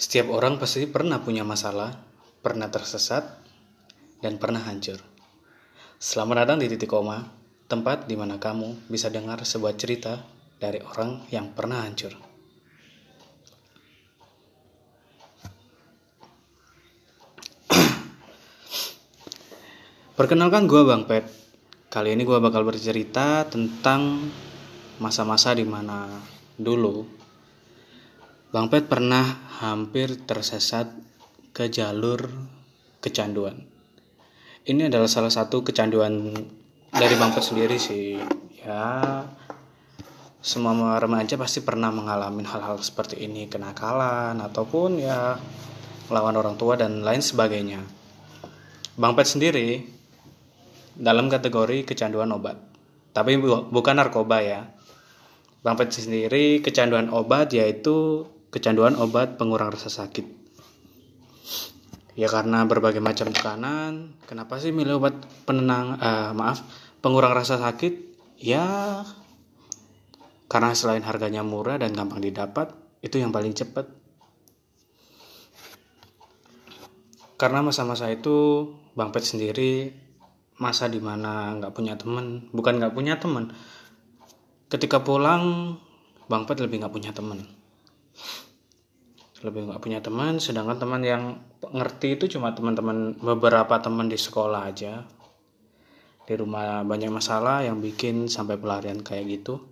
Setiap orang pasti pernah punya masalah, pernah tersesat, dan pernah hancur. Selamat datang di titik koma, tempat di mana kamu bisa dengar sebuah cerita dari orang yang pernah hancur. Perkenalkan gue Bang Pet. Kali ini gue bakal bercerita tentang masa-masa di mana dulu Bang Pet pernah hampir tersesat ke jalur kecanduan. Ini adalah salah satu kecanduan dari Bang Pet sendiri sih. Ya, semua remaja pasti pernah mengalami hal-hal seperti ini, kenakalan ataupun ya melawan orang tua dan lain sebagainya. Bang Pet sendiri dalam kategori kecanduan obat. Tapi bu- bukan narkoba ya. Bang Pet sendiri kecanduan obat yaitu kecanduan obat pengurang rasa sakit. Ya karena berbagai macam tekanan, kenapa sih milih obat penenang eh, maaf, pengurang rasa sakit? Ya karena selain harganya murah dan gampang didapat, itu yang paling cepat. Karena masa-masa itu Bang Pet sendiri masa di mana nggak punya teman, bukan nggak punya teman. Ketika pulang Bang Pet lebih nggak punya teman lebih nggak punya teman sedangkan teman yang ngerti itu cuma teman-teman beberapa teman di sekolah aja. Di rumah banyak masalah yang bikin sampai pelarian kayak gitu.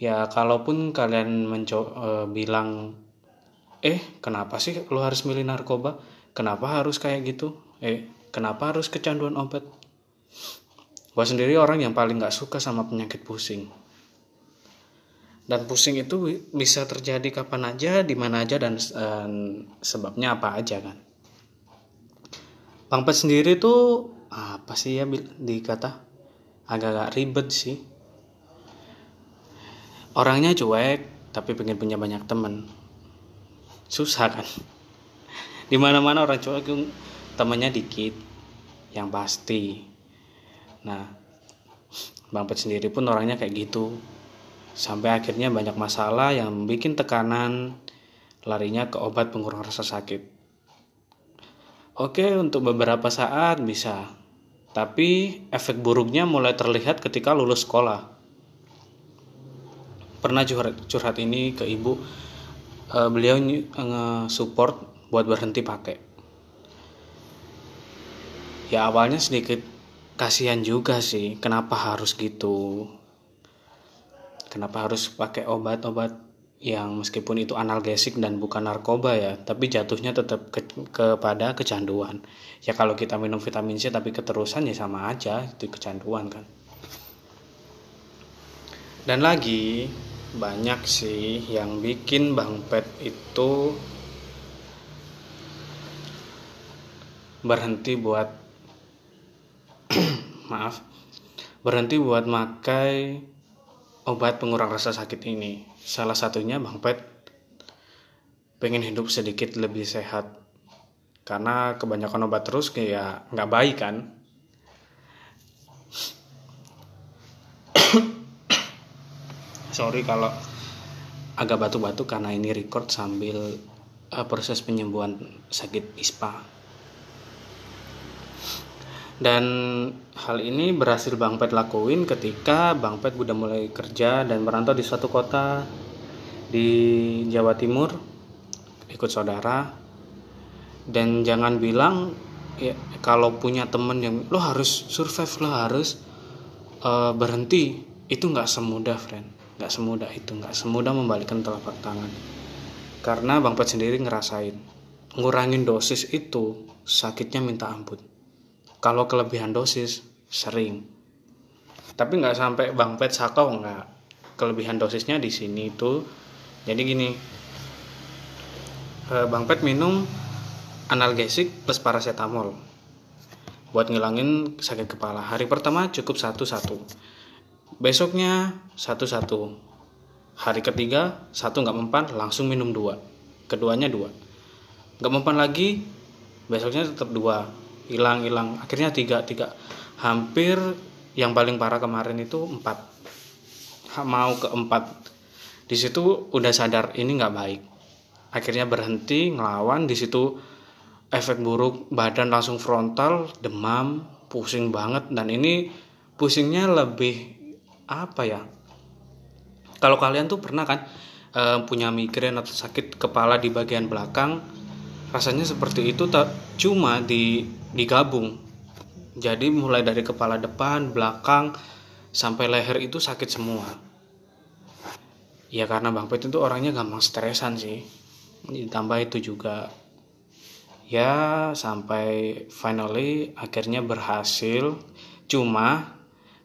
Ya kalaupun kalian menco e, bilang eh kenapa sih lo harus milih narkoba? Kenapa harus kayak gitu? Eh kenapa harus kecanduan obat? Gue sendiri orang yang paling nggak suka sama penyakit pusing dan pusing itu bisa terjadi kapan aja di mana aja dan sebabnya apa aja kan. Bang Pet sendiri tuh apa sih ya dikata? Agak-agak ribet sih. Orangnya cuek tapi pengen punya banyak temen. Susah kan. Di mana-mana orang cuek temennya dikit yang pasti. Nah Bang Pet sendiri pun orangnya kayak gitu sampai akhirnya banyak masalah yang bikin tekanan larinya ke obat pengurang rasa sakit. Oke, untuk beberapa saat bisa, tapi efek buruknya mulai terlihat ketika lulus sekolah. Pernah curhat, curhat ini ke ibu, uh, beliau nge-support buat berhenti pakai. Ya awalnya sedikit kasihan juga sih, kenapa harus gitu? Kenapa harus pakai obat-obat yang meskipun itu analgesik dan bukan narkoba ya tapi jatuhnya tetap ke, kepada kecanduan? Ya kalau kita minum vitamin C tapi keterusan ya sama aja itu kecanduan kan. Dan lagi banyak sih yang bikin Bang Pet itu berhenti buat maaf berhenti buat makai obat pengurang rasa sakit ini. Salah satunya Bang Pet pengen hidup sedikit lebih sehat. Karena kebanyakan obat terus kayak nggak baik kan. Sorry kalau agak batu-batu karena ini record sambil uh, proses penyembuhan sakit ISPA. Dan hal ini berhasil Bang Pet lakuin ketika Bang Pet udah mulai kerja dan merantau di suatu kota di Jawa Timur ikut saudara. Dan jangan bilang ya kalau punya temen yang lo harus survive lo harus uh, berhenti itu nggak semudah friend. Nggak semudah itu nggak semudah membalikkan telapak tangan. Karena Bang Pet sendiri ngerasain ngurangin dosis itu sakitnya minta ampun kalau kelebihan dosis sering. Tapi nggak sampai bang pet sakau nggak. Kelebihan dosisnya di sini itu jadi gini eh, bang pet minum analgesik plus paracetamol buat ngilangin sakit kepala. Hari pertama cukup satu satu besoknya satu satu hari ketiga satu nggak mempan langsung minum dua. Keduanya dua. Nggak mempan lagi besoknya tetap dua hilang hilang akhirnya tiga tiga. Hampir yang paling parah kemarin itu empat. Mau ke empat. Di situ udah sadar ini nggak baik. Akhirnya berhenti ngelawan. Di situ efek buruk badan langsung frontal demam pusing banget. Dan ini pusingnya lebih apa ya? Kalau kalian tuh pernah kan e, punya migrain atau sakit kepala di bagian belakang rasanya seperti itu tak cuma di digabung. Jadi mulai dari kepala depan belakang sampai leher itu sakit semua. Ya karena bang Pet itu orangnya gampang stresan sih. Ditambah itu juga. Ya sampai finally akhirnya berhasil. Cuma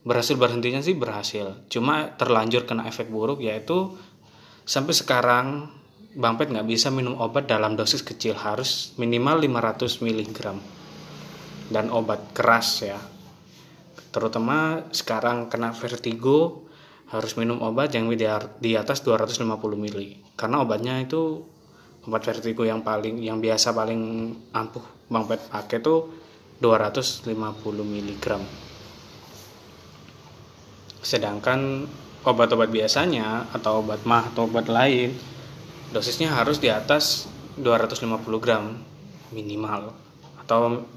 berhasil berhentinya sih berhasil. Cuma terlanjur kena efek buruk yaitu sampai sekarang Bang Pet nggak bisa minum obat dalam dosis kecil. Harus minimal 500 mg dan obat keras ya. Terutama sekarang kena vertigo harus minum obat yang di atas 250 ml karena obatnya itu obat vertigo yang paling yang biasa paling ampuh Bang Pet pakai tuh 250 mg sedangkan obat-obat biasanya atau obat mah atau obat lain dosisnya harus di atas 250 gram minimal. Atau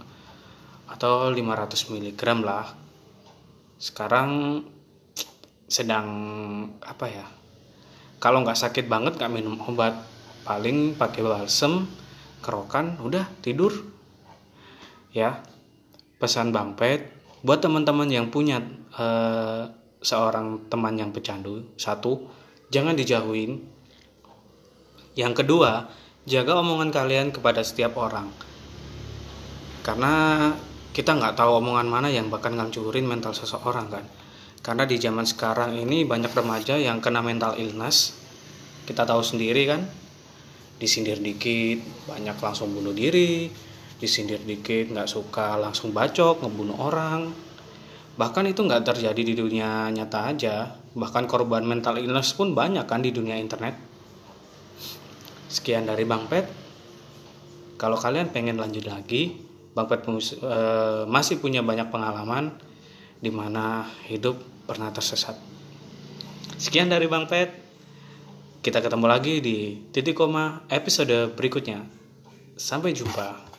atau 500 mg lah. Sekarang sedang apa ya kalau nggak sakit banget nggak minum obat. Paling pakai balsem kerokan udah tidur. Ya pesan Bang Pet buat teman-teman yang punya uh, seorang teman yang pecandu satu jangan dijauhin. Yang kedua jaga omongan kalian kepada setiap orang. Karena kita nggak tahu omongan mana yang bakal ngancurin mental seseorang kan? Karena di zaman sekarang ini banyak remaja yang kena mental illness. Kita tahu sendiri kan? Disindir dikit banyak langsung bunuh diri. Disindir dikit nggak suka langsung bacok ngebunuh orang. Bahkan itu nggak terjadi di dunia nyata aja. Bahkan korban mental illness pun banyak kan di dunia internet. Sekian dari Bang Pet. Kalau kalian pengen lanjut lagi Bang Pet uh, masih punya banyak pengalaman di mana hidup pernah tersesat sekian dari Bang Pet kita ketemu lagi di titik koma episode berikutnya. Sampai jumpa.